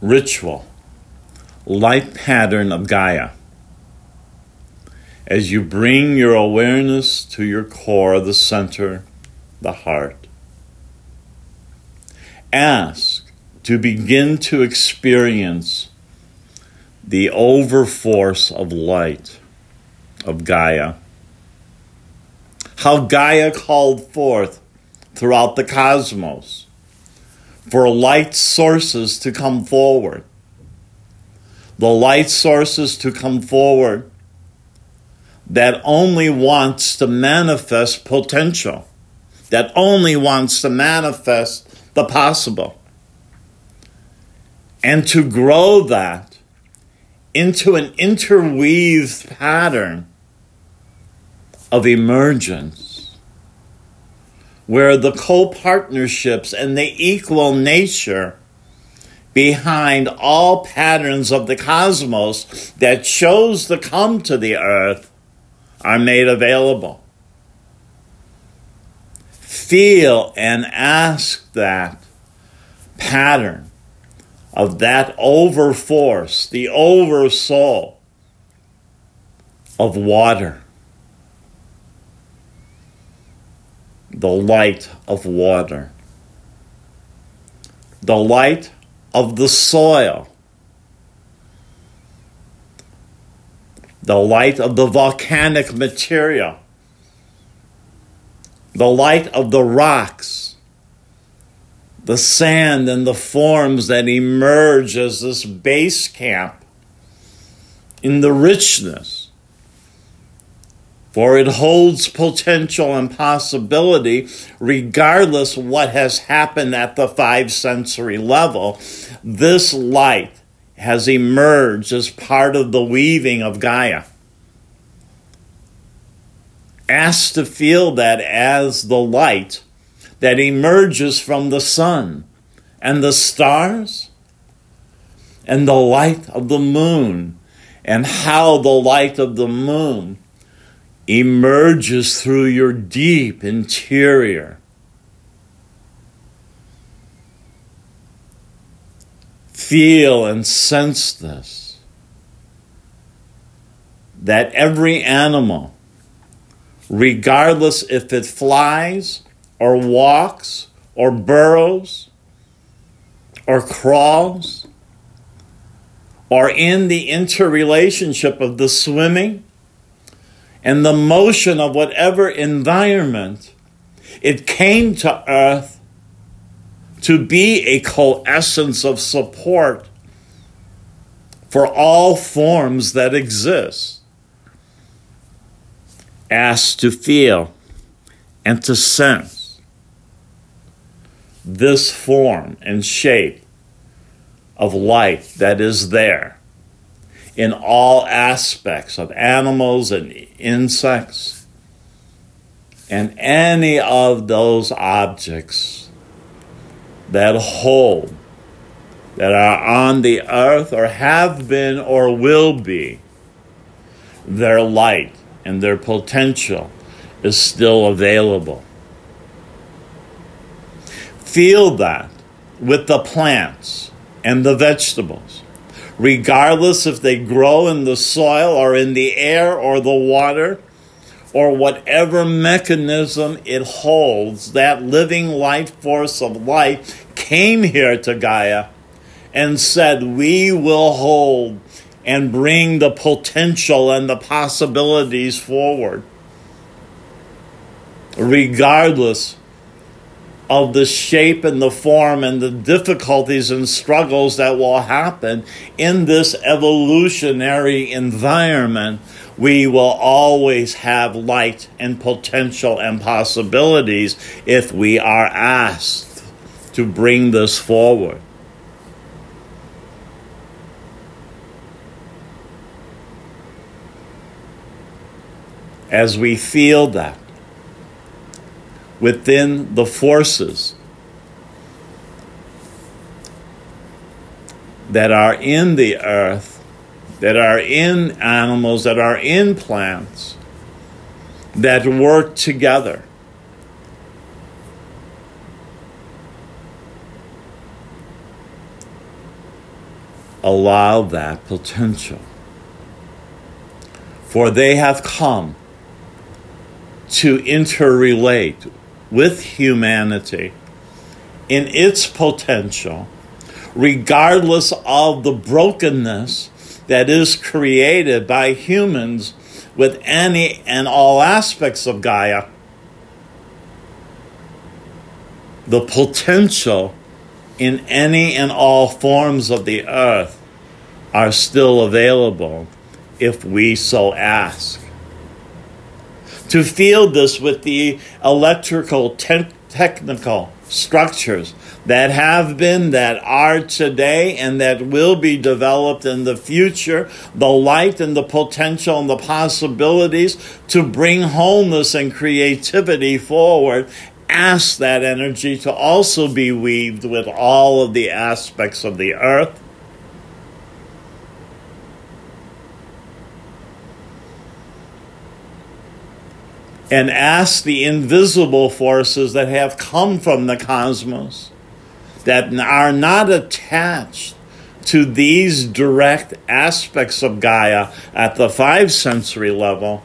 ritual, light pattern of Gaia. As you bring your awareness to your core, the center, the heart, ask to begin to experience the overforce of light of Gaia. How Gaia called forth throughout the cosmos for light sources to come forward. The light sources to come forward that only wants to manifest potential, that only wants to manifest the possible. And to grow that into an interweaved pattern of emergence, where the co partnerships and the equal nature behind all patterns of the cosmos that chose to come to the earth are made available. Feel and ask that pattern of that over force, the over soul of water, the light of water, the light of the soil, the light of the volcanic material, the light of the rocks. The sand and the forms that emerge as this base camp in the richness. For it holds potential and possibility regardless what has happened at the five sensory level. This light has emerged as part of the weaving of Gaia. Ask to feel that as the light that emerges from the sun and the stars and the light of the moon, and how the light of the moon emerges through your deep interior. Feel and sense this. That every animal, regardless if it flies or walks or burrows or crawls or in the interrelationship of the swimming and the motion of whatever environment, it came to earth to be a coessence of support for all forms that exist. Asked to feel and to sense this form and shape of life that is there in all aspects of animals and insects and any of those objects that hold that are on the earth or have been or will be their light and their potential is still available. Feel that with the plants and the vegetables, regardless if they grow in the soil or in the air or the water or whatever mechanism it holds, that living life force of life came here to Gaia and said, We will hold and bring the potential and the possibilities forward, regardless of the shape and the form and the difficulties and struggles that will happen in this evolutionary environment, we will always have light and potential and possibilities if we are asked to bring this forward. As we feel that, within the forces that are in the earth, that are in animals, that are in plants, that work together. allow that potential. For they have come to interrelate with humanity in its potential, regardless of the brokenness that is created by humans with any and all aspects of Gaia. The potential in any and all forms of the earth are still available if we so ask. To feel this with the electrical, te- technical structures that have been, that are today, and that will be developed in the future, the light and the potential and the possibilities to bring wholeness and creativity forward. Ask that energy to also be weaved with all of the aspects of the earth and ask the invisible forces that have come from the cosmos, that are not attached to these direct aspects of Gaia at the five sensory level,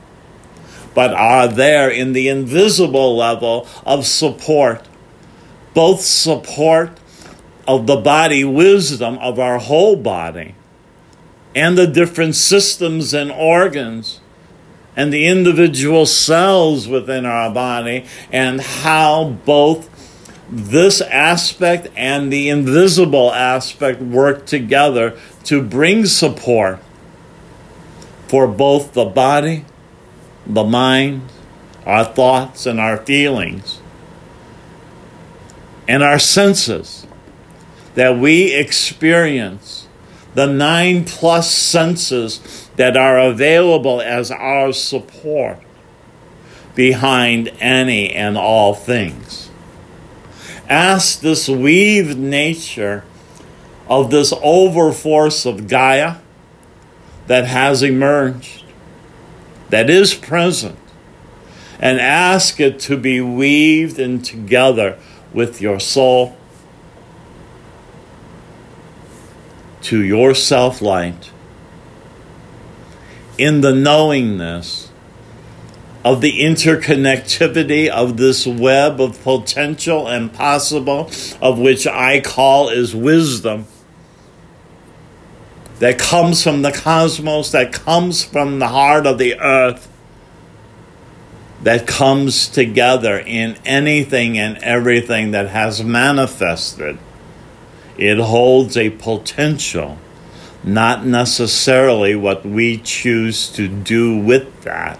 but are there in the invisible level of support, both support of the body wisdom of our whole body and the different systems and organs and the individual cells within our body, and how both this aspect and the invisible aspect work together to bring support for both the body, the mind, our thoughts, and our feelings, and our senses that we experience the nine plus senses that are available as our support behind any and all things. Ask this weaved nature of this overforce of Gaia that has emerged, that is present, and ask it to be weaved in together with your soul to your self light in the knowingness of the interconnectivity of this web of potential and possible, of which I call is wisdom, that comes from the cosmos, that comes from the heart of the earth, that comes together in anything and everything that has manifested. It holds a potential not necessarily what we choose to do with that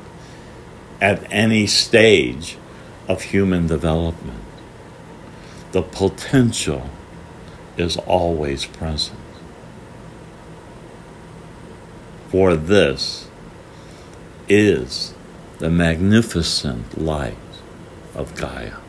at any stage of human development. The potential is always present. For this is the magnificent light of Gaia.